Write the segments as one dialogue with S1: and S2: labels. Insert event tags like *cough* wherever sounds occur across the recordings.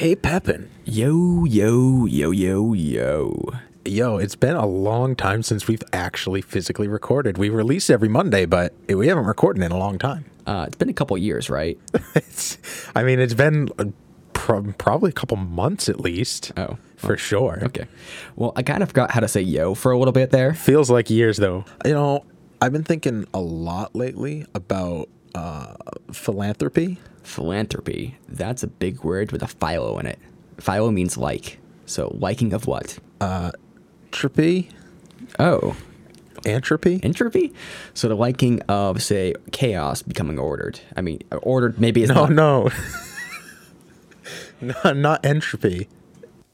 S1: Hey, Pepin.
S2: Yo, yo, yo, yo, yo.
S1: Yo, it's been a long time since we've actually physically recorded. We release every Monday, but we haven't recorded in a long time.
S2: Uh, it's been a couple years, right? *laughs*
S1: It's, I mean, it's been uh, pro- probably a couple months at least.
S2: Oh,
S1: for sure.
S2: Okay. Well, I kind of forgot how to say yo for a little bit there.
S1: Feels like years though. You know, I've been thinking a lot lately about uh, philanthropy.
S2: Philanthropy. That's a big word with a philo in it. Philo means like. So, liking of what?
S1: Uh, Entropy,
S2: Oh,
S1: entropy.
S2: entropy? So, the liking of, say, chaos becoming ordered. I mean, ordered maybe is
S1: No,
S2: not.
S1: no, *laughs* no, not entropy.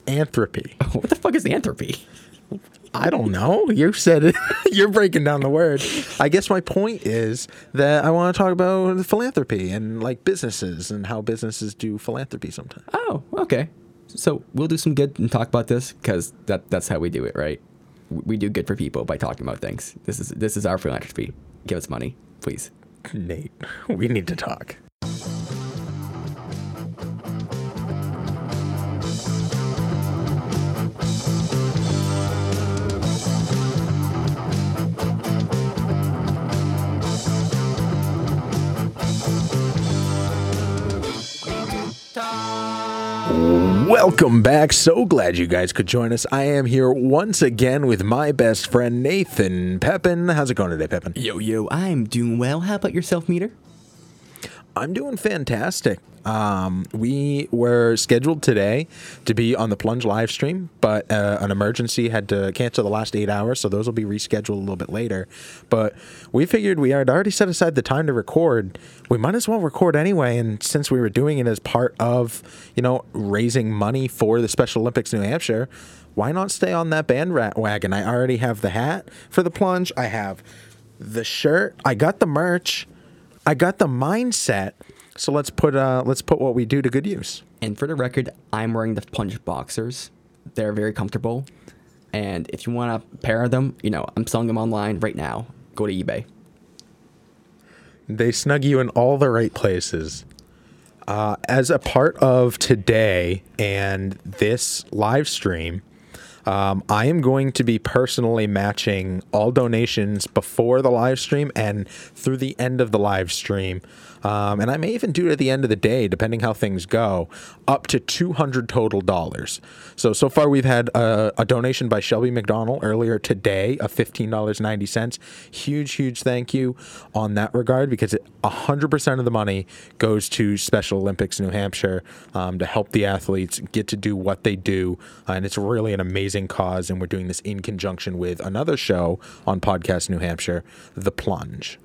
S1: Anthropy. *laughs*
S2: What the fuck is entropy?
S1: I don't know. You said it. *laughs* You're breaking down the word. I guess my point is that I want to talk about philanthropy and like businesses and how businesses do philanthropy sometimes.
S2: Oh, okay. So, we'll do some good and talk about this because that, that's how we do it, right? We do good for people by talking about things. This is this is our philanthropy. Give us money, please.
S1: Nate, we need to talk. Welcome back. So glad you guys could join us. I am here once again with my best friend Nathan Pepin. How's it going today, Pepin?
S2: Yo, yo, I'm doing well. How about yourself, Meader?
S1: I'm doing fantastic. Um, we were scheduled today to be on the plunge live stream, but uh, an emergency had to cancel the last eight hours, so those will be rescheduled a little bit later. But we figured we had already set aside the time to record. We might as well record anyway, and since we were doing it as part of, you know, raising money for the Special Olympics New Hampshire, why not stay on that bandwagon? I already have the hat for the plunge. I have the shirt. I got the merch. I got the mindset. So let's put uh let's put what we do to good use.
S2: And for the record, I'm wearing the Punch boxers. They're very comfortable. And if you want a pair of them, you know, I'm selling them online right now. Go to eBay.
S1: They snug you in all the right places. Uh, as a part of today and this live stream, um, I am going to be personally matching all donations before the live stream and through the end of the live stream. Um, and I may even do it at the end of the day, depending how things go, up to 200 total dollars. So, so far we've had a, a donation by Shelby McDonald earlier today of $15.90. Huge, huge thank you on that regard because it, 100% of the money goes to Special Olympics New Hampshire um, to help the athletes get to do what they do. Uh, and it's really an amazing cause. And we're doing this in conjunction with another show on Podcast New Hampshire, The Plunge.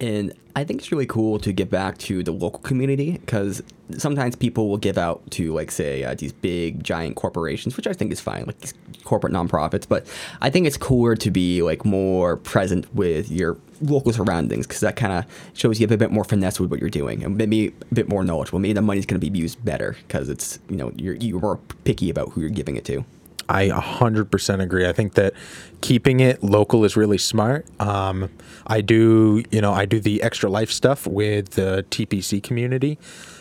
S2: And I think it's really cool to give back to the local community because sometimes people will give out to, like, say, uh, these big, giant corporations, which I think is fine, like these corporate nonprofits. But I think it's cooler to be, like, more present with your local surroundings because that kind of shows you have a bit more finesse with what you're doing and maybe a bit more knowledgeable. Maybe the money's going to be used better because it's, you know, you're, you're more picky about who you're giving it to.
S1: I 100% agree. I think that keeping it local is really smart. Um, I do, you know, I do the extra life stuff with the TPC community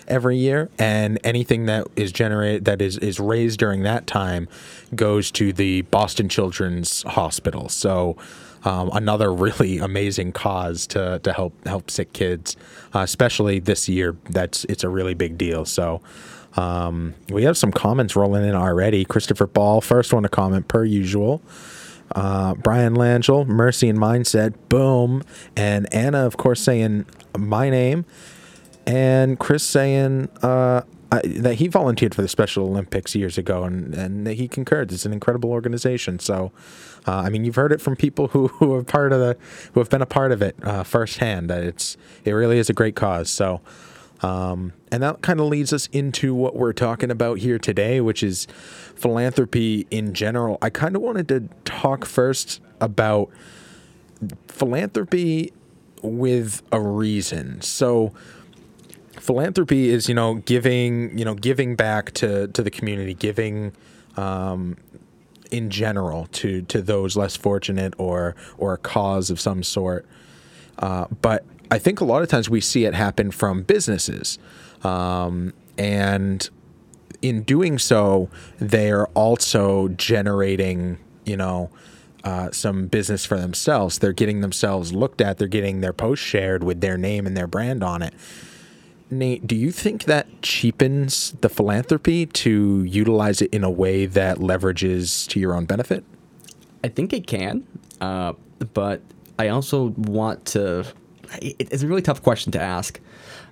S1: every year, and anything that is generated that is is raised during that time goes to the Boston Children's Hospital. So. Um, another *laughs* really amazing cause to, to help help sick kids, uh, especially this year. That's it's a really big deal. So, um, we have some comments rolling in already. Christopher Ball, first one to comment per usual. Uh, Brian Langell, Mercy and Mindset, boom. And Anna, of course, saying my name. And Chris saying uh, I, that he volunteered for the Special Olympics years ago and, and that he concurred. It's an incredible organization. So, uh, I mean, you've heard it from people who, who are part of the, who have been a part of it uh, firsthand. That it's it really is a great cause. So, um, and that kind of leads us into what we're talking about here today, which is philanthropy in general. I kind of wanted to talk first about philanthropy with a reason. So, philanthropy is you know giving you know giving back to to the community, giving um, in general to to those less fortunate or or a cause of some sort. Uh, but I think a lot of times we see it happen from businesses, um, and in doing so, they're also generating, you know, uh, some business for themselves. They're getting themselves looked at. They're getting their post shared with their name and their brand on it. Nate, do you think that cheapens the philanthropy to utilize it in a way that leverages to your own benefit?
S2: I think it can, uh, but I also want to. It- It's a really tough question to ask.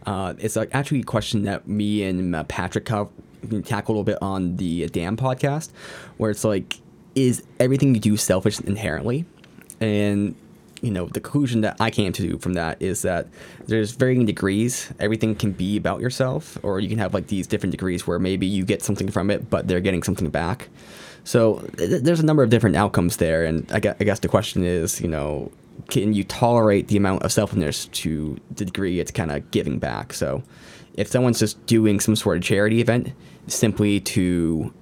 S2: Uh, it's like actually a question that me and uh, Patrick co- tackle a little bit on the Damn podcast, where it's like, is everything you do selfish inherently? And you know, the conclusion that I came to from that is that there's varying degrees. Everything can be about yourself, or you can have like these different degrees where maybe you get something from it, but they're getting something back. So th- there's a number of different outcomes there, and I I guess the question is, you know, can you tolerate the amount of selfishness to the degree it's kind of giving back? So if someone's just doing some sort of charity event simply to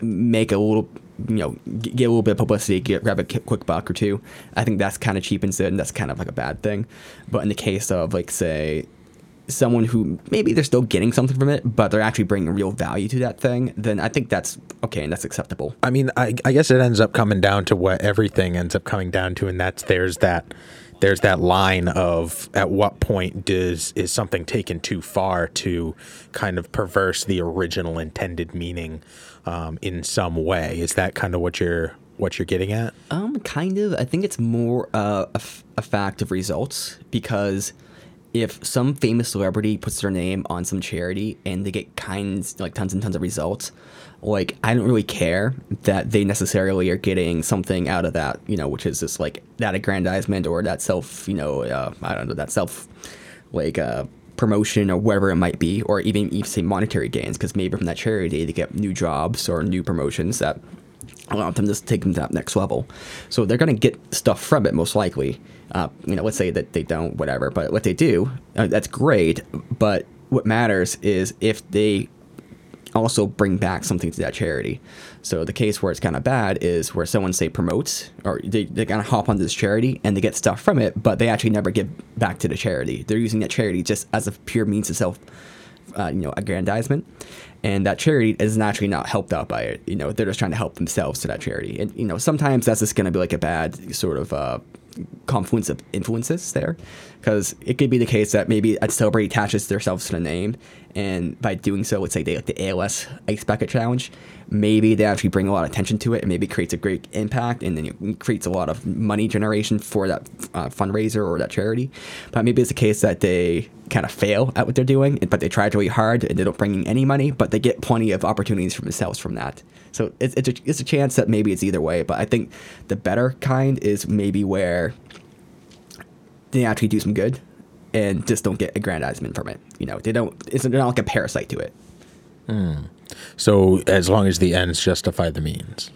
S2: make a little, you know, get a little bit of publicity, get, grab a quick buck or two. I think that's kind of cheapens it, and that's kind of like a bad thing. But in the case of like say someone who maybe they're still getting something from it, but they're actually bringing real value to that thing, then I think that's okay and that's acceptable.
S1: I mean, I, I guess it ends up coming down to what everything ends up coming down to, and that's there's that there's that line of at what point does is something taken too far to kind of perverse the original intended meaning um, in some way? Is that kind of what you're what you're getting at?
S2: Um, kind of. I think it's more uh, a, f- a fact of results because if some famous celebrity puts their name on some charity and they get kinds like tons and tons of results, like I don't really care that they necessarily are getting something out of that, you know, which is just like that aggrandizement or that self, you know, uh, I don't know, that self, like uh, promotion or whatever it might be, or even even say monetary gains because maybe from that charity they get new jobs or new promotions that allow them to take them to that next level. So they're going to get stuff from it most likely. Uh, you know, let's say that they don't, whatever. But what they do, uh, that's great. But what matters is if they also bring back something to that charity. So the case where it's kind of bad is where someone say promotes or they, they kind of hop onto this charity and they get stuff from it, but they actually never give back to the charity. They're using that charity just as a pure means of self, uh, you know, aggrandizement. And that charity is naturally not helped out by it. You know, they're just trying to help themselves to that charity. And, you know, sometimes that's just going to be like a bad sort of, uh, confluence of influences there because it could be the case that maybe a celebrity attaches themselves to the name and by doing so let's say they like the als ice bucket challenge. Maybe they actually bring a lot of attention to it and maybe creates a great impact and then it creates a lot of money generation for that uh, fundraiser or that charity. But maybe it's the case that they kind of fail at what they're doing but they tried really hard and they don't bring in any money but they get plenty of opportunities for themselves from that. So it's, it's, a, it's a chance that maybe it's either way, but I think the better kind is maybe where they actually do some good and just don't get aggrandizement from it. You know, they don't, it's they're not like a parasite to it.
S1: So as long as the ends justify the means.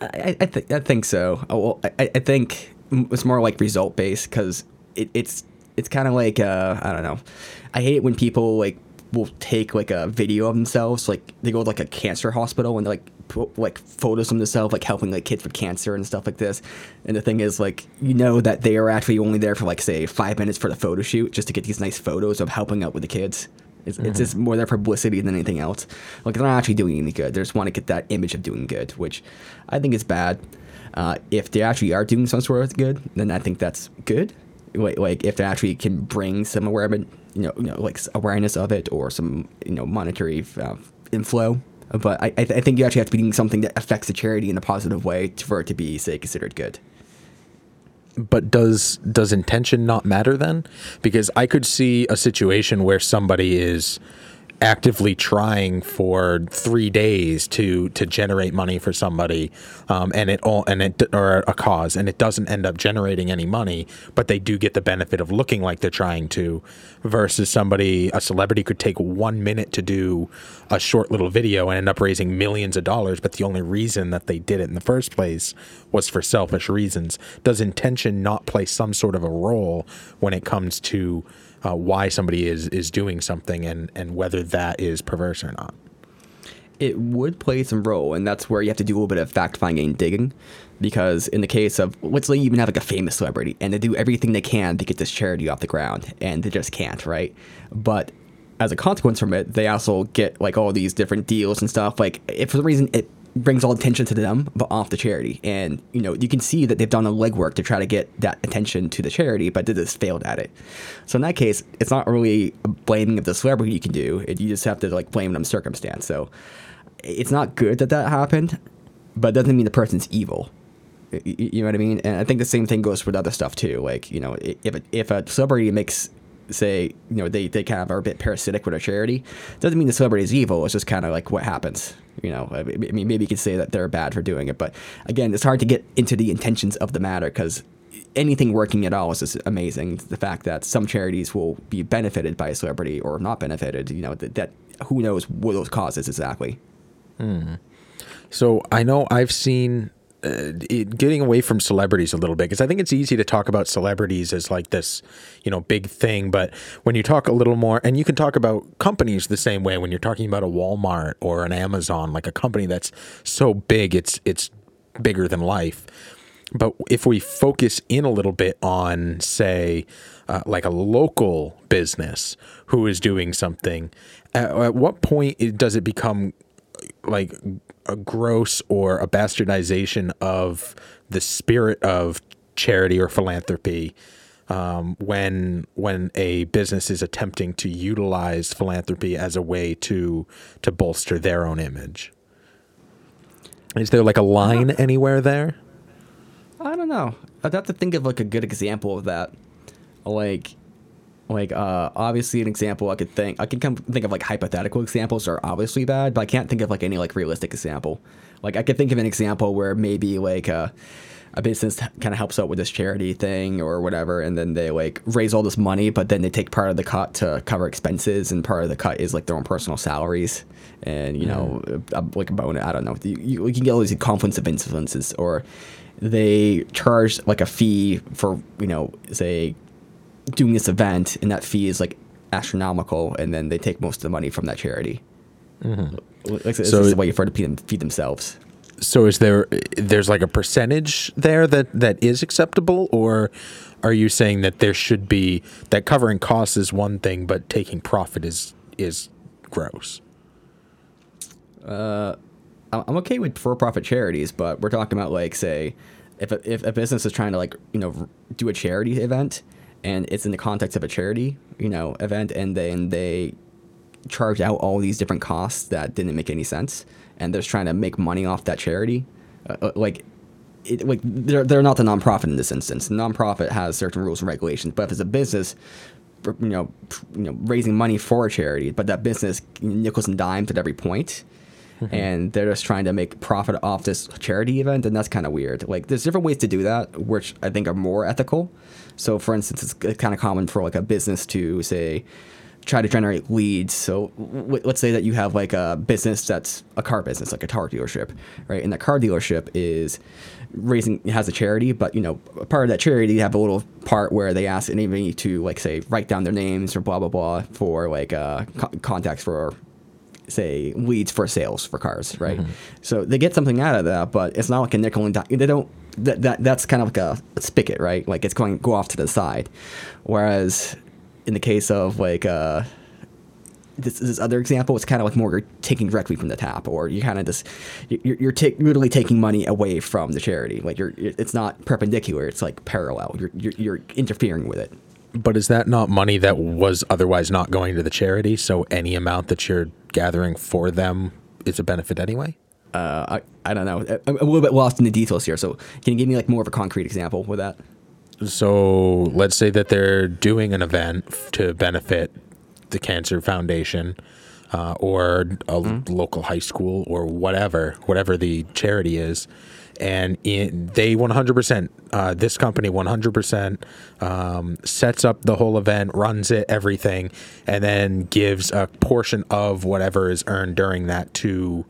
S2: I, I, th- I think so. Oh, well, I, I think it's more like result based because it, it's it's kind of like uh, I don't know. I hate it when people like will take like a video of themselves, like they go to like a cancer hospital and they're like like photos of themselves, like helping like kids with cancer and stuff like this. And the thing is, like you know that they are actually only there for like say five minutes for the photo shoot just to get these nice photos of helping out with the kids. It's, it's just more their publicity than anything else. Like they're not actually doing any good. They just want to get that image of doing good, which I think is bad. Uh, if they actually are doing some sort of good, then I think that's good. Like, like if they actually can bring some awareness, you know, you know, like awareness of it or some you know monetary uh, inflow. But I, I, th- I think you actually have to be doing something that affects the charity in a positive way for it to be, say, considered good.
S1: But does does intention not matter then? Because I could see a situation where somebody is actively trying for three days to to generate money for somebody, um, and it all and it or a cause, and it doesn't end up generating any money, but they do get the benefit of looking like they're trying to. Versus somebody, a celebrity could take one minute to do a short little video and end up raising millions of dollars, but the only reason that they did it in the first place was for selfish reasons. Does intention not play some sort of a role when it comes to uh, why somebody is is doing something and and whether that is perverse or not?
S2: it would play some role, and that's where you have to do a little bit of fact finding and digging. Because in the case of let's say you even have like a famous celebrity, and they do everything they can to get this charity off the ground, and they just can't, right? But as a consequence from it, they also get like all these different deals and stuff. Like if for the reason it brings all attention to them, but off the charity. And you know you can see that they've done a legwork to try to get that attention to the charity, but they just failed at it. So in that case, it's not really blaming of the celebrity you can do. It, you just have to like blame them circumstance. So it's not good that that happened, but it doesn't mean the person's evil. You know what I mean? And I think the same thing goes with other stuff too. Like you know, if a, if a celebrity makes say you know they, they kind of are a bit parasitic with a charity doesn't mean the celebrity is evil. It's just kind of like what happens you know? I mean maybe you could say that they're bad for doing it but again it's hard to get into the intentions of the matter because anything working at all is just amazing. The fact that some charities will be benefited by a celebrity or not benefited you know that, that who knows what those causes exactly. Hmm.
S1: So I know I've seen uh, it, getting away from celebrities a little bit because I think it's easy to talk about celebrities as like this, you know, big thing. But when you talk a little more, and you can talk about companies the same way when you're talking about a Walmart or an Amazon, like a company that's so big, it's it's bigger than life. But if we focus in a little bit on, say, uh, like a local business who is doing something, at, at what point does it become like a gross or a bastardization of the spirit of charity or philanthropy um, when when a business is attempting to utilize philanthropy as a way to to bolster their own image. Is there like a line anywhere there?
S2: I don't know. I'd have to think of like a good example of that. Like, like uh, obviously an example I could think I can come think of like hypothetical examples are obviously bad, but I can't think of like any like realistic example. Like I could think of an example where maybe like uh, a business kind of helps out with this charity thing or whatever, and then they like raise all this money, but then they take part of the cut to cover expenses, and part of the cut is like their own personal salaries, and you know uh, like a bonus. I don't know. You, you, you can get all these conflicts of influences, or they charge like a fee for you know say doing this event, and that fee is like astronomical, and then they take most of the money from that charity. Mm-hmm. Like, it's
S1: So
S2: just a way for them to feed, them, feed themselves.
S1: So is there there's like a percentage there that that is acceptable or are you saying that there should be that covering costs is one thing but taking profit is is gross?
S2: Uh, I'm I'm okay with for-profit charities, but we're talking about like say, if a, if a business is trying to like you know do a charity event, and it's in the context of a charity you know event, and then they charge out all these different costs that didn't make any sense, and they're just trying to make money off that charity, uh, uh, like. It, like they're, they're not the nonprofit in this instance. The nonprofit has certain rules and regulations, but if it's a business, you know, you know, raising money for a charity, but that business nickels and dimes at every point, and they're just trying to make profit off this charity event, and that's kind of weird. Like, there's different ways to do that, which I think are more ethical. So, for instance, it's kind of common for like a business to say try to generate leads. So, let's say that you have like a business that's a car business, like a car dealership, right? And the car dealership is raising has a charity, but you know, part of that charity you have a little part where they ask anybody to like say write down their names or blah blah blah for like uh, co- contacts for say leads for sales for cars, right? So they get something out of that, but it's not like a nickel and dime. They don't. That, that that's kind of like a, spigot, right? Like it's going go off to the side. Whereas in the case of like uh, this, this other example, it's kind of like more you're taking directly from the tap, or you kind of just you're you're ta- literally taking money away from the charity. Like you're it's not perpendicular; it's like parallel. You're you're, you're interfering with it.
S1: But is that not money that was otherwise not going to the charity? So any amount that you're gathering for them is a benefit anyway?
S2: uh, I, I don't know. I- I'm a little bit lost in the details here. So can you give me like more of a concrete example with that?
S1: So let's say that they're doing an event to benefit the Cancer Foundation uh, or a local high school or whatever, whatever the charity is. And in, they 100%, uh, this company 100% um, sets up the whole event, runs it, everything, and then gives a portion of whatever is earned during that to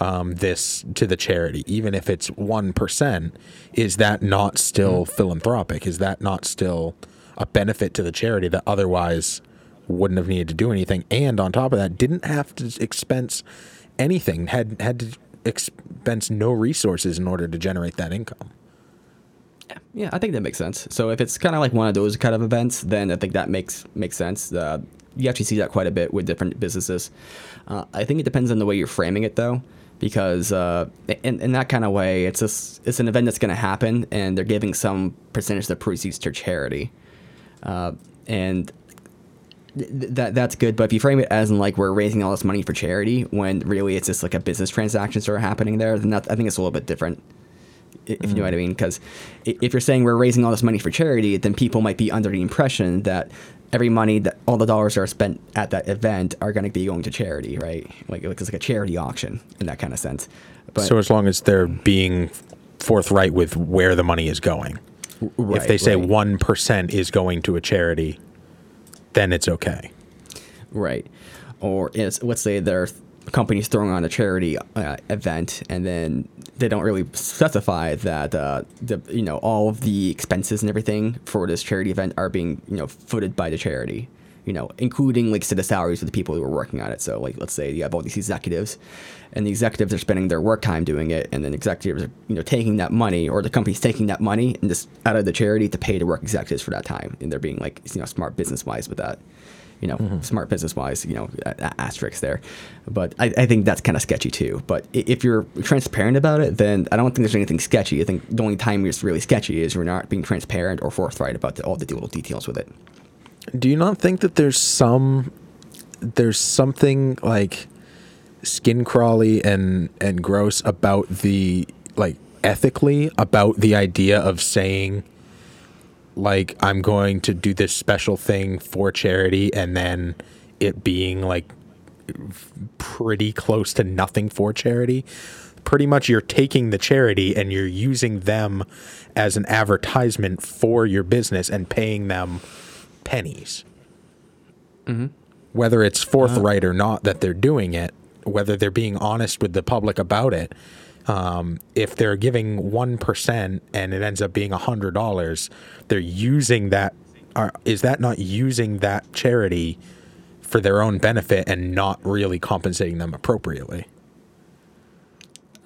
S1: um, this to the charity, even if it's one percent, is that not still philanthropic? Is that not still a benefit to the charity that otherwise wouldn't have needed to do anything? And on top of that, didn't have to expense anything, had had to expense no resources in order to generate that income.
S2: Yeah, I think that makes sense. So if it's kind of like one of those kind of events, then I think that makes makes sense. Uh, you actually see that quite a bit with different businesses. Uh, I think it depends on the way you're framing it, though, because uh, in, in that kind of way, it's just, it's an event that's going to happen, and they're giving some percentage of the proceeds to charity, uh, and that that's good. But if you frame it as in like we're raising all this money for charity, when really it's just like a business transaction sort of happening there, then that, I think it's a little bit different if you know what I mm. mean. Because if you're saying we're raising all this money for charity, then people might be under the impression that every money that all the dollars that are spent at that event are going to be going to charity, right? Like it's like a charity auction in that kind of sense. But
S1: so as long as they're being forthright with where the money is going, if they
S2: Right,
S1: say
S2: right.
S1: one is going to a charity, then it's okay.
S2: Right. Or let's say their company's throwing on a charity uh, event, and then they don't really specify that uh, the you know all of the expenses and everything for this charity event are being you know footed by the charity. You know, including like say the salaries of the people who are working on it. So like let's say you have all these executives, and the executives are spending their work time doing it, and then executives are you know taking that money, or the company's taking that money and just out of the charity to pay the work executives for that time, and they're being like you know smart business wise with that you know, mm-hmm. smart business wise, you know, a- a- asterisk there. But I, I think that's kind of sketchy too. But if you're transparent about it, then I don't think there's anything sketchy. I think the only time it's really sketchy is you're not being transparent or forthright about the, all the little details with it.
S1: Do you not think that there's some there's something like skin crawly and and gross about the like ethically about the idea of saying like I'm going to do this special thing for charity and then it being like pretty close to nothing for charity. Pretty much you're taking the charity and you're using them as an advertisement for your business and paying them pennies. Whether it's forthright or not that they're doing it, whether they're being honest with the public about it, um, if they're giving one percent and it ends up being a hundred dollars, they're using that. Are, is that not using that charity for their own benefit and not really compensating them appropriately?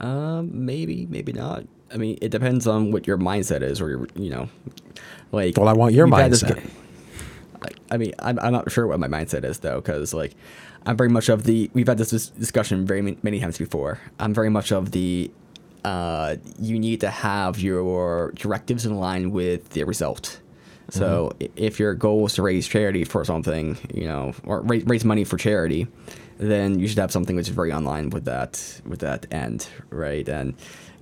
S2: Um, maybe, maybe not. I mean, it depends on what your mindset is, or your, you know, like.
S1: Well, I want your
S2: this
S1: mindset.
S2: g- like, I mean, I'm, I'm not sure what my mindset is though, because like, I'm very much of the. We've had this discussion very many times before. I'm very much of the. Uh, you need to have your directives in line with the result. So i if your goal is to raise charity for something, you know, or raise, raise money for charity, then you should have something which is very online with that with that end, right? And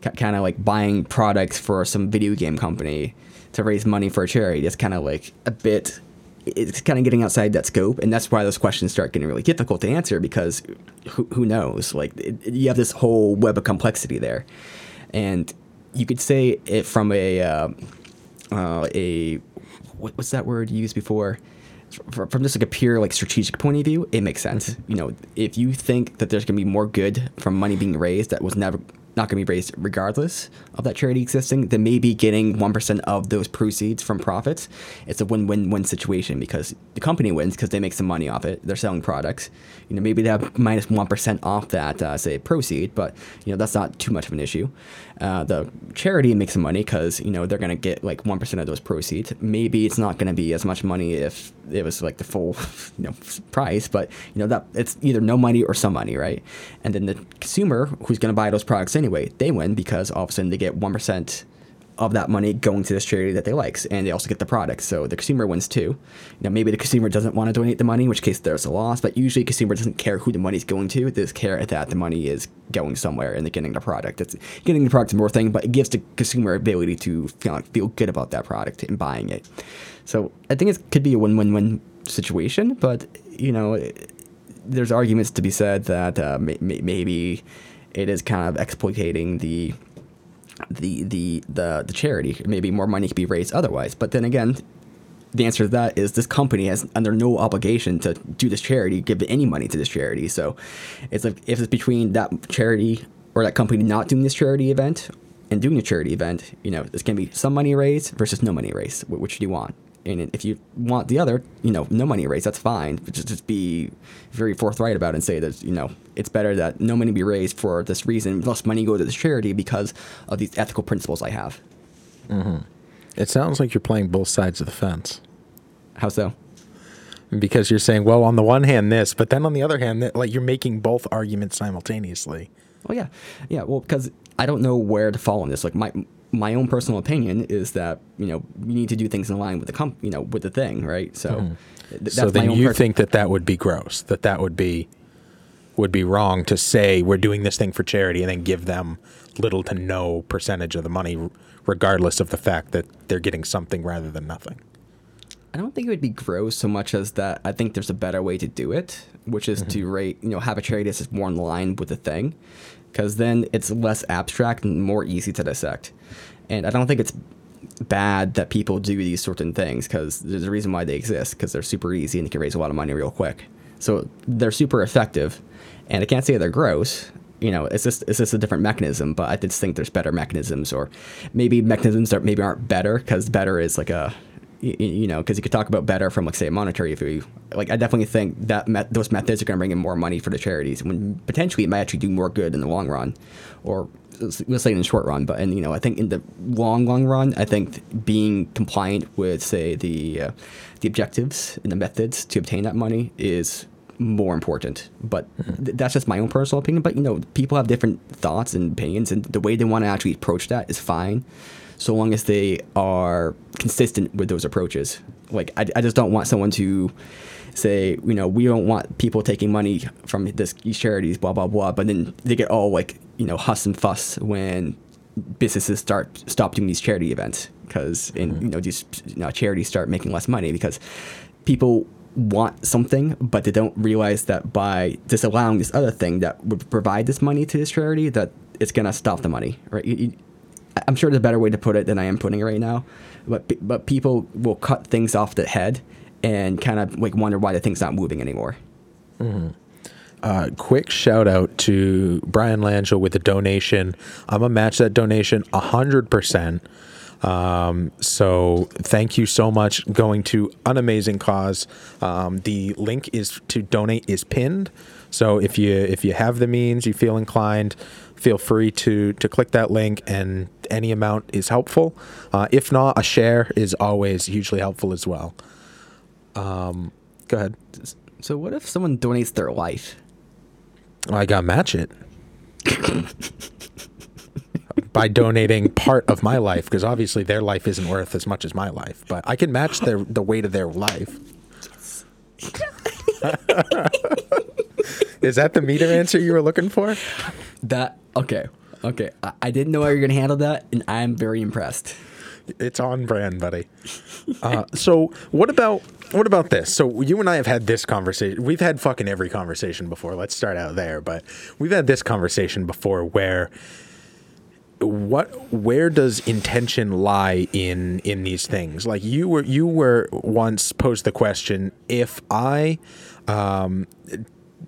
S2: kind of like buying products for some video game company to raise money for a charity. That's kind of like a bit. It's kind of getting outside that scope, and that's why those questions start getting really difficult to answer because who, who knows? Like it, you have this whole web of complexity there, and you could say it from a uh, uh, a what, what's that word you used before? From, just like a pure like strategic point of view, it makes sense. You know, if you think that there's gonna be more good from money being raised that was never not gonna be raised regardless of that charity existing, then maybe getting one percent of those proceeds from profits, it's a win-win-win situation because the company wins because they make some money off it. They're selling products. You know, maybe they have minus minus one percent off that uh, say proceed, but you know that's not too much of an issue. Uh, the charity makes some money because you know they're gonna get like one percent of those proceeds. Maybe it's not gonna be as much money if it was like the full *laughs* you know price, but you know that it's either no money or some money, right? And then the consumer who's gonna buy those products anyway, they win because all of a sudden they get one percent of that money going to this charity that they likes, and they also get the product. So the consumer wins too. Know, maybe the consumer doesn't want to donate the money, in which case there's a loss. But usually, the consumer doesn't care who the money's going to. They just care that the money is going somewhere and they're getting the product. It's getting the product is more thing, but it gives the consumer ability to feel, feel good about that product and buying it. So I think it could be a win-win-win situation. But you know, there's arguments to be said that uh, may, may, maybe it is kind of exploiting the the the the the charity. Maybe more money could be raised otherwise. But then again, the answer to that is this company has under no obligation to do this charity, give any money to this charity. So it's like if it's between that charity or that company not doing this charity event and doing a charity event, you know, it's gonna be some money raised versus no money raised. Which do you want? And if you want the other, you know, no money raised, that's fine. But just, just be very forthright about it and say that, you know, it's better that no money be raised for this reason, less money go to this charity because of these ethical principles I have. Mm-hmm.
S1: It sounds like you're playing both sides of the fence.
S2: How so?
S1: because you're saying, well, on the one hand, this, but then on the other hand, that, like you're making both arguments simultaneously.
S2: Oh yeah, yeah. Well, because I don't know where to fall on this. Like my my own personal opinion is that you know you need to do things in line with the comp, you know, with the thing, right? So, th- that's
S1: Mm-hmm. so then you think that that would be gross, that that would be would be wrong to say we're doing this thing for charity and then give them little to no percentage of the money, regardless of the fact that they're getting something rather than nothing.
S2: I don't think it would be gross so much as that I think there's a better way to do it, which is to rate, you know, have a charity that's more in line with the thing, because then it's less abstract and more easy to dissect. And I don't think it's bad that people do these certain things because there's a reason why they exist because they're super easy and they can raise a lot of money real quick. So they're super effective, and I can't say they're gross. You know, it's just it's just a different mechanism. But I just think there's better mechanisms, or maybe mechanisms that maybe aren't better because better is like a you, you know, because you could talk about better from like say a monetary view. Like I definitely think that met, those methods are going to bring in more money for the charities, when potentially it might actually do more good in the long run, or let's let's say in the short run. But and you know, I think in the long long run, I think being compliant with say the uh, the objectives and the methods to obtain that money is more important. But th- that's just my own personal opinion. But you know, people have different thoughts and opinions, and the way they want to actually approach that is fine so long as they are consistent with those approaches. Like, I, I just don't want someone to say, you know, we don't want people taking money from this, these charities, blah, blah, blah. But then they get all like, you know, huss and fuss when businesses start stop doing these charity events because, and mm-hmm. you know, these you know, charities start making less money because people want something, but they don't realize that by disallowing this other thing that would provide this money to this charity, that it's gonna stop the money, right? You- you- I'm sure there's a better way to put it than I am putting it right now, but but people will cut things off the head and kind of like wonder why the thing's not moving anymore.
S1: Uh, quick shout out to Brian Langell with a donation. I'm gonna match that donation hundred percent. Um, so thank you so much. Going to an amazing cause. Um, the link is to donate is pinned. So if you if you have the means, you feel inclined, feel free to to click that link, and any amount is helpful. Uh, if not, a share is always hugely helpful as well. Um, go ahead.
S2: So what if someone donates their life?
S1: I got to match it by donating part of my life because obviously their life isn't worth as much as my life, but I can match their the weight of their life. *laughs* *laughs* Is that the Meader answer you were looking for?
S2: That okay, okay. I, I didn't know how you were gonna handle that, and I'm very impressed.
S1: It's on brand, buddy. Uh, so what about what about this? So you and I have had this conversation. We've had fucking every conversation before. Let's start out there, but we've had this conversation before where what where does intention lie in in these things? Like you were you were once posed the question if I um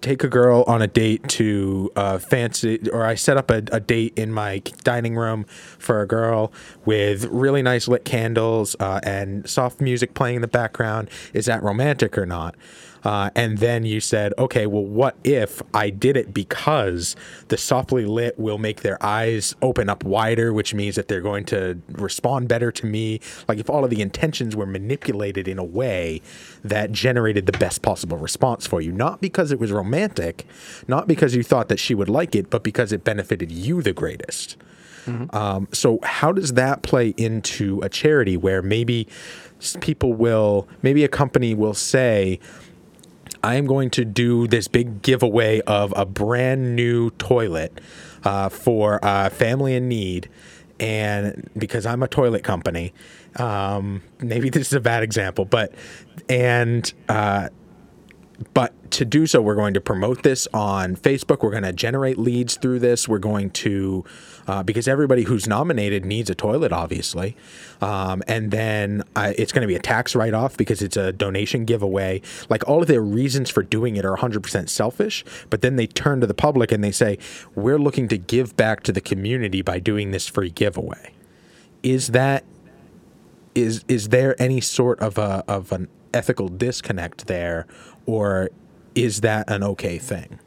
S1: take a girl on a date to uh, fancy, or I set up a, a date in my dining room for a girl with really nice lit candles uh, and soft music playing in the background. Is that romantic or not? Uh, and then you said, okay, well, what if I did it because the softly lit will make their eyes open up wider, which means that they're going to respond better to me? Like, if all of the intentions were manipulated in a way that generated the best possible response for you, not because it was romantic, not because you thought that she would like it, but because it benefited you the greatest. Um, so, how does that play into a charity where maybe people will, maybe a company will say, I am going to do this big giveaway of a brand new toilet uh, for a family in need. And because I'm a toilet company, um, maybe this is a bad example, but, and, uh, but to do so, we're going to promote this on Facebook. We're going to generate leads through this. We're going to, uh, because everybody who's nominated needs a toilet, obviously. Um, and then uh, it's going to be a tax write off because it's a donation giveaway. Like all of their reasons for doing it are 100% selfish, but then they turn to the public and they say, We're looking to give back to the community by doing this free giveaway. Is that is is there any sort of a of an ethical disconnect there or is that an okay thing?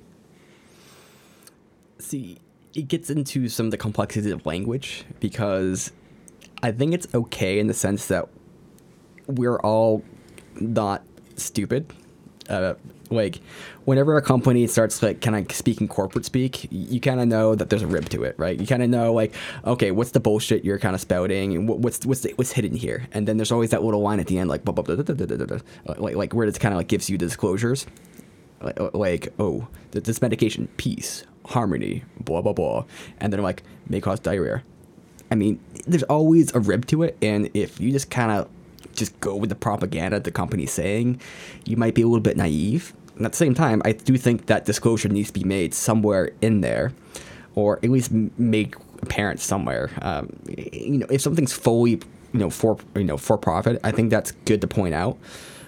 S2: See, it gets into some of the complexities of language because I think it's okay in the sense that we're all not stupid. Uh, like whenever a company starts like kind of speaking corporate speak you kind of know that there's a rib to it right you kind of know like okay what's the bullshit you're kind of spouting and what's what's what's hidden here and then there's always that little line at the end like like, where it kind of like gives you disclosures like, oh, th- this medication, peace, harmony, blah blah blah, and then like may cause diarrhea. I mean, there's always a rib to it, and if you just kind of just go with the propaganda the company's saying, you might be a little bit naive. And at the same time, I do think that disclosure needs to be made somewhere in there, or at least m- made apparent somewhere. Um, you know, if something's fully, you know, for you know for profit, I think that's good to point out.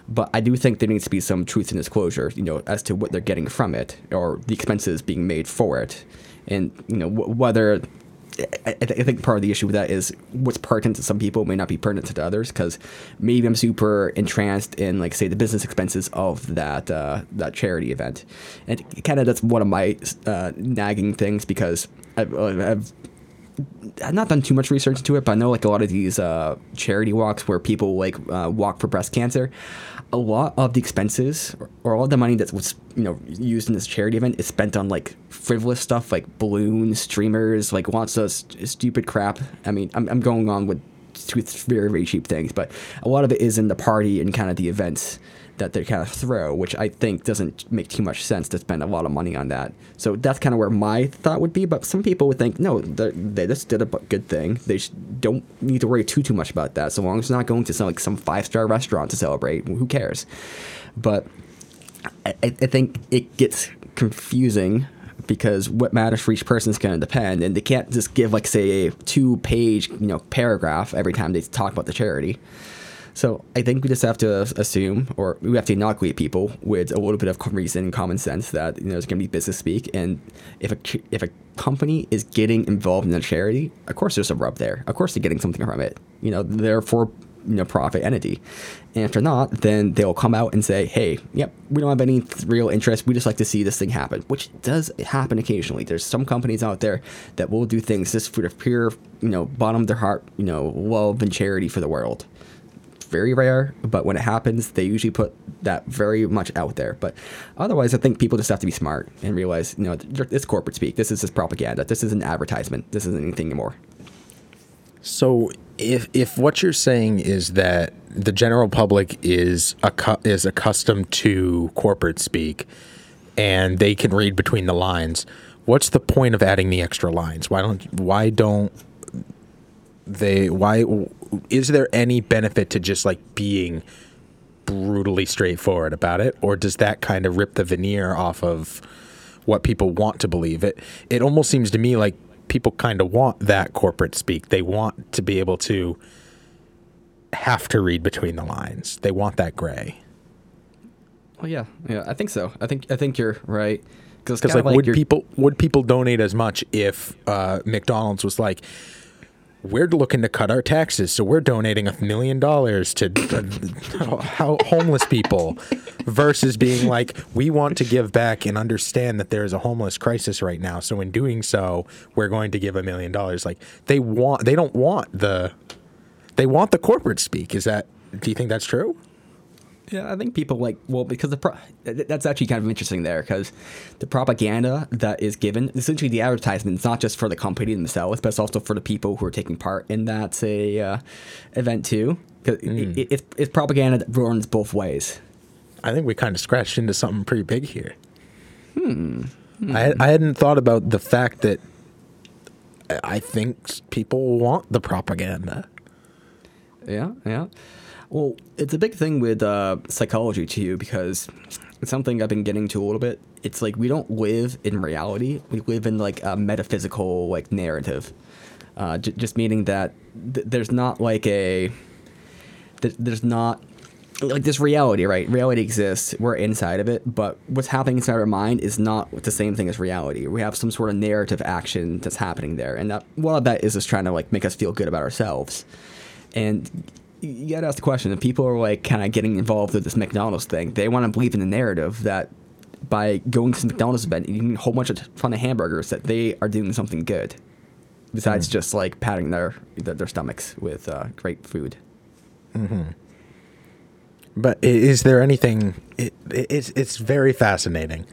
S2: But I do think there needs to be some truth in disclosure, you know, as to what they're getting from it or the expenses being made for it, and you know wh- whether I, I think part of the issue with that is what's pertinent to some people may not be pertinent to others because maybe I'm super entranced in like say the business expenses of that uh, that charity event, and kind of that's one of my uh, nagging things because I've, I've I've not done too much research into it, but I know like a lot of these uh, charity walks where people like uh, walk for breast cancer, a lot of the expenses or all the money that was you know used in this charity event is spent on like frivolous stuff like balloons, streamers, like lots of st- stupid crap. I mean, I'm, I'm going on with with very very cheap things, but a lot of it is in the party and kind of the events that they kind of throw, which I think doesn't make too much sense to spend a lot of money on that. So that's kind of where my thought would be. But some people would think, no, they just did a good thing. They don't need to worry too too much about that. So long as it's not going to some like some five star restaurant to celebrate, who cares? But I, I think it gets confusing because what matters for each person is going to depend, and they can't just give like say a two page you know paragraph every time they talk about the charity. So I think we just have to assume, or we have to inoculate people with a little bit of reason and common sense that you know there's going to be business speak, and if a if a company is getting involved in a charity, of course there's a rub there. Of course they're getting something from it. You know, they're for you know profit entity, and if they're not, then they'll come out and say, "Hey, yep, we don't have any real interest. We just like to see this thing happen," which does happen occasionally. There's some companies out there that will do things just for the pure you know bottom of their heart, you know, love and charity for the world very rare, but when it happens, they usually put that very much out there. But otherwise, I think people just have to be smart and realize, you know, it's corporate speak. This is just propaganda. This is an advertisement. This isn't anything anymore.
S1: So, if if what you're saying is that the general public is accu- is accustomed to corporate speak, and they can read between the lines, what's the point of adding the extra lines? Why don't why don't they why is there any benefit to just like being brutally straightforward about it? Or does that kind of rip the veneer off of what people want to believe? It it almost seems to me like people kind of want that corporate speak. They want to be able to have to read between the lines. They want that gray.
S2: Well yeah. Yeah i think so. I think i think you're right.
S1: Because like, like, would people would people donate as much if uh, mcdonald's was like we're looking to cut our taxes, so we're donating a million dollars to uh, homeless people versus being like, we want to give back and understand that there is a homeless crisis right now. So in doing so, we're going to give a million dollars. Like they want, they don't want the, they want the corporate speak. Is that, do you think that's true?
S2: Yeah, I think people like well because the pro- that's actually kind of interesting there because the propaganda that is given essentially the advertisement is not just for the company themselves but it's also for the people who are taking part in that say uh, event too because mm. it, it, it's propaganda that runs both ways.
S1: I think we kind of scratched into something pretty big here. Hmm. hmm. I I hadn't thought about the fact that I think people want the propaganda.
S2: Yeah, yeah. Well, it's a big thing with uh, psychology too, because it's something I've been getting to a little bit. It's like we don't live in reality; we live in like a metaphysical like narrative. Uh, j- just meaning that th- there's not like a th- there's not like this reality, right? Reality exists. We're inside of it, but what's happening inside our mind is not the same thing as reality. We have some sort of narrative action that's happening there, and that one of that is just trying to like make us feel good about ourselves. And you got to ask the question if people are like kind of getting involved with this McDonald's thing, they want to believe in the narrative that by going to the McDonald's event, eating a whole bunch of fun of hamburgers, that they are doing something good, besides mm. just like patting their their, their stomachs with uh, great food.
S1: Mm-hmm. But is there anything? It, it's it's very fascinating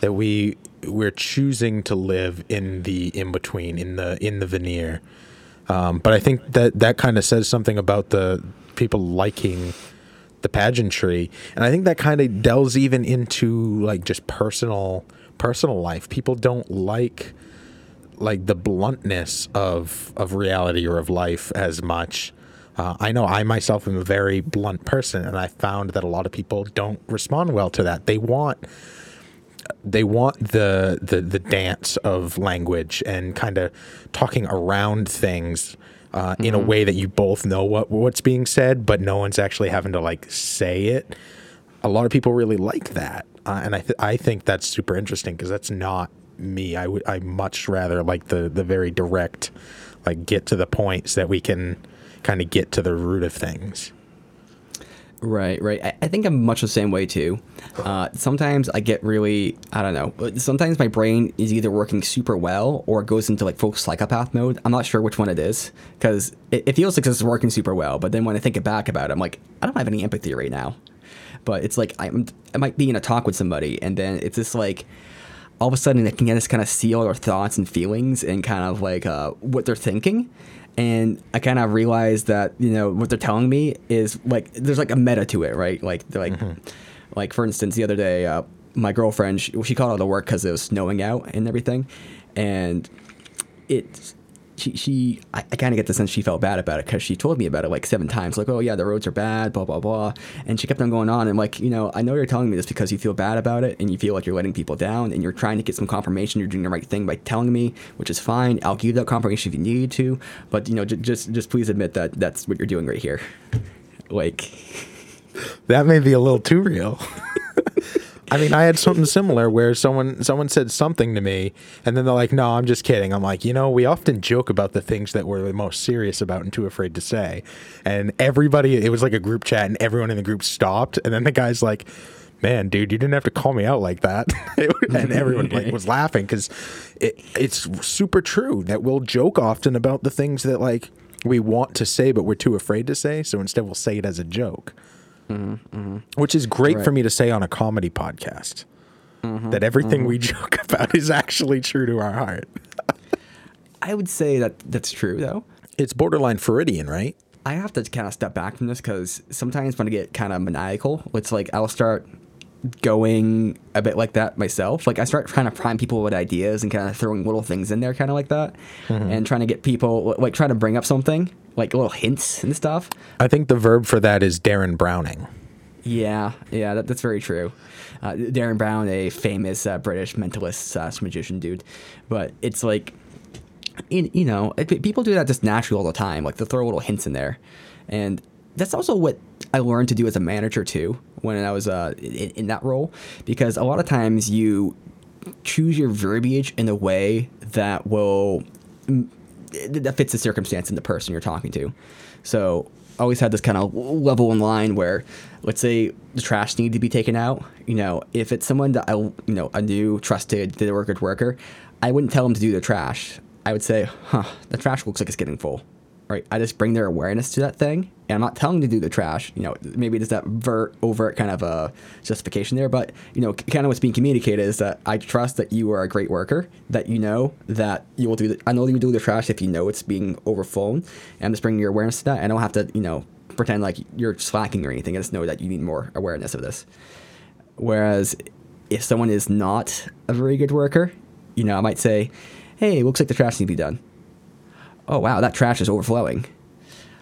S1: that we we're choosing to live in the in between, in the in the veneer. Um, but I think that that kind of says something about the people liking the pageantry, and I think that kind of delves even into like just personal personal life. People don't like like the bluntness of of reality or of life as much. Uh, I know I myself am a very blunt person, and I found that a lot of people don't respond well to that. They want they want the the the dance of language and kind of talking around things uh, in a way that you both know what what's being said, but no one's actually having to like say it. A lot of people really like that, uh, and I th- I think that's super interesting because that's not me. I would I much rather like the the very direct, like get to the points so that we can kind of get to the root of things.
S2: Right, right. I, I think I'm much the same way too. Uh, sometimes I get really, I don't know. Sometimes my brain is either working super well or it goes into like full psychopath mode. I'm not sure which one it is because it, it feels like it's working super well. But then when I think back about it, I'm like, I don't have any empathy right now. But it's like I'm, I might be in a talk with somebody and then it's just like, all of a sudden I can just kind of see all their thoughts and feelings and kind of like uh, what they're thinking. And I kind of realized that you know what they're telling me is like there's like a meta to it, right? Like like, like for instance, the other day, uh, my girlfriend she, she called out of work because it was snowing out and everything, and it she she I, I kind of get the sense she felt bad about it because she told me about it like seven times, like oh yeah the roads are bad, blah blah blah, and she kept on going on and like you know I know you're telling me this because you feel bad about it and you feel like you're letting people down and you're trying to get some confirmation you're doing the right thing by telling me, which is fine. I'll give you that confirmation if you need to, but you know j- just just please admit that that's what you're doing right here, *laughs* like.
S1: That may be a little too real. *laughs* I mean, I had something similar where someone someone said something to me, and then they're like, "No, I'm just kidding." I'm like, you know, we often joke about the things that we're the most serious about and too afraid to say, and everybody, it was like a group chat, and everyone in the group stopped, and then the guy's like. Man, dude, you didn't have to call me out like that, *laughs* and everyone like was laughing because it, it's super true that we'll joke often about the things that like we want to say but we're too afraid to say. So instead, we'll say it as a joke which is great for me to say on a comedy podcast. Mm-hmm. that everything mm-hmm. we *laughs* joke about is actually true to our heart.
S2: I would say that that's true though.
S1: It's borderline Freudian, right?
S2: I have to kind of step back from this because sometimes when I get kind of maniacal, it's like I'll start going a bit like that myself. Like I start trying to prime people with ideas and kind of throwing little things in there, kind of like that, and trying to get people like trying to bring up something like little hints and stuff.
S1: I think the verb for that is Derren Browning.
S2: Yeah, yeah, that, that's very true. Uh, Derren Brown, a famous uh, British mentalist slash magician dude, but it's like, in, you know, it- people do that just naturally all the time. Like they'll throw little hints in there, and that's also what I learned to do as a manager too when I was uh, in, in that role, because a lot of times you choose your verbiage in a way that will that fits the circumstance and the person you're talking to. So I always had this kind of level in line where, let's say the trash needed to be taken out. You know, if it's someone that I, you know, a new trusted, a good worker, I wouldn't tell them to do the trash. I would say, huh, the trash looks like it's getting full. Right? I just bring their awareness to that thing, and I'm not telling them to do the trash. You know, maybe there's that vert, overt kind of a justification there, but you know, kind of what's being communicated is that I trust that you are a great worker, that you know that you will do. The, I know you do the trash if you know it's being overflown, and I'm just bringing your awareness to that. I don't have to, you know, pretend like you're slacking or anything. I just know that you need more awareness of this. Whereas if someone is not a very good worker, you know, I might say, "Hey, looks like the trash needs to be done." Oh wow, that trash is overflowing.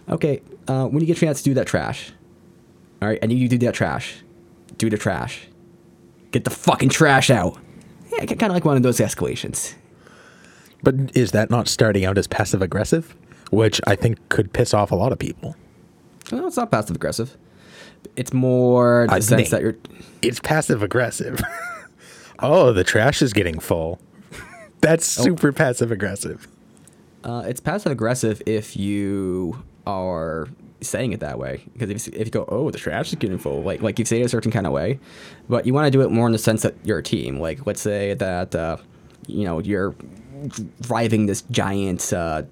S2: Okay, uh, when you get a chance to do that trash, all right, I need you to do that trash. Do the trash. Get the fucking trash out. Yeah, kind of like one of those escalations.
S1: But is that not starting out as passive aggressive? Which I think could piss off a lot of people.
S2: Well, it's not passive aggressive. It's more the
S1: I
S2: sense
S1: think-
S2: that you're.
S1: It's passive aggressive. *laughs* oh, the trash is getting full. That's super passive aggressive.
S2: Uh, it's passive aggressive if you are saying it that way. Because if, if you go, oh, the trash is getting full, like like you say it a certain kind of way, but you want to do it more in the sense that you're a team. Like let's say that uh, you know you're driving this giant, uh,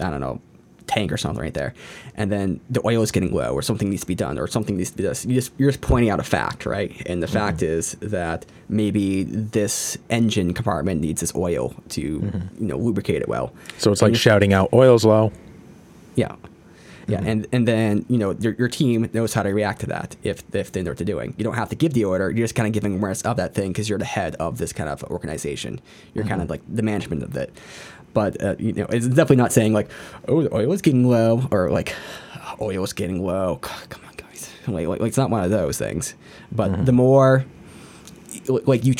S2: I don't know, tank or something right there, and then the oil is getting low, or something needs to be done, or something needs to be this. You just you're just pointing out a fact, right? And the mm-hmm. fact is that maybe this engine compartment needs this oil to mm-hmm. you know lubricate it well.
S1: So it's like shouting out, "Oil's low."
S2: Yeah. Yeah, mm-hmm. and and then you know your, your team knows how to react to that if if they know what they're doing. You don't have to give the order. You're just kind of giving awareness of that thing because you're the head of this kind of organization. You're mm-hmm. kind of like the management of it. But uh, you know, it's definitely not saying like, oh, the oil is getting low, or like, oil is getting low. Come on, guys. Like, like, it's not one of those things. But mm-hmm. the more, like you,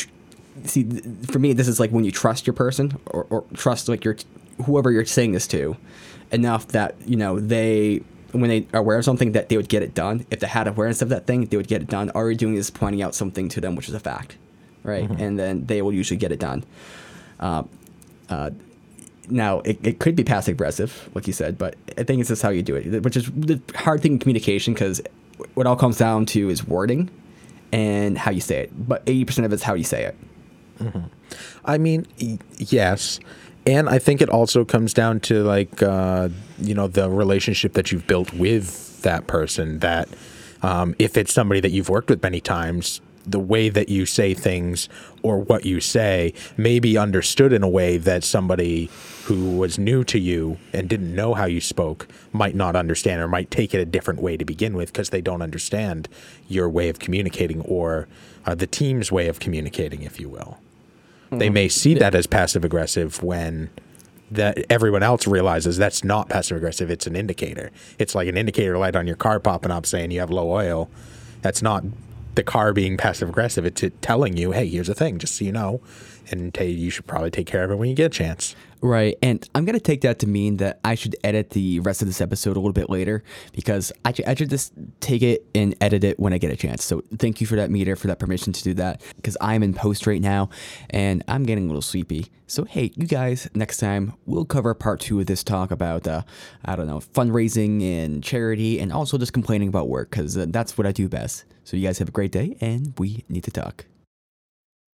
S2: see, for me, this is like when you trust your person or, or trust like your whoever you're saying this to, enough that you know they when they are aware of something that they would get it done. If they had awareness of that thing, they would get it done. All you're doing is pointing out something to them, which is a fact, right? Mm-hmm. And then they will usually get it done. Uh, uh, now it, it could be passive aggressive, like you said, but I think it's just how you do it, which is the hard thing in communication because what all comes down to is wording and how you say it. But eighty percent of it's how you say it.
S1: Mm-hmm. I mean, yes, and I think it also comes down to like uh, you know the relationship that you've built with that person. That um, if it's somebody that you've worked with many times, the way that you say things or what you say may be understood in a way that somebody who was new to you and didn't know how you spoke might not understand or might take it a different way to begin with because they don't understand your way of communicating or uh, the team's way of communicating, if you will. Mm-hmm. They may see that as passive aggressive when that everyone else realizes that's not passive aggressive. It's an indicator. It's like an indicator light on your car popping up saying you have low oil. That's not the car being passive aggressive. It's it telling you, hey, here's a thing, just so you know, and you should probably take care of it when you get a chance.
S2: Right. And I'm going to take that to mean that I should edit the rest of this episode a little bit later because I should, I should just take it and edit it when I get a chance. So thank you for that Meader, for that permission to do that because I'm in post right now and I'm getting a little sleepy. So, hey, you guys, next time we'll cover part two of this talk about, uh, I don't know, fundraising and charity and also just complaining about work because uh, that's what I do best. So, you guys have a great day and we need to talk.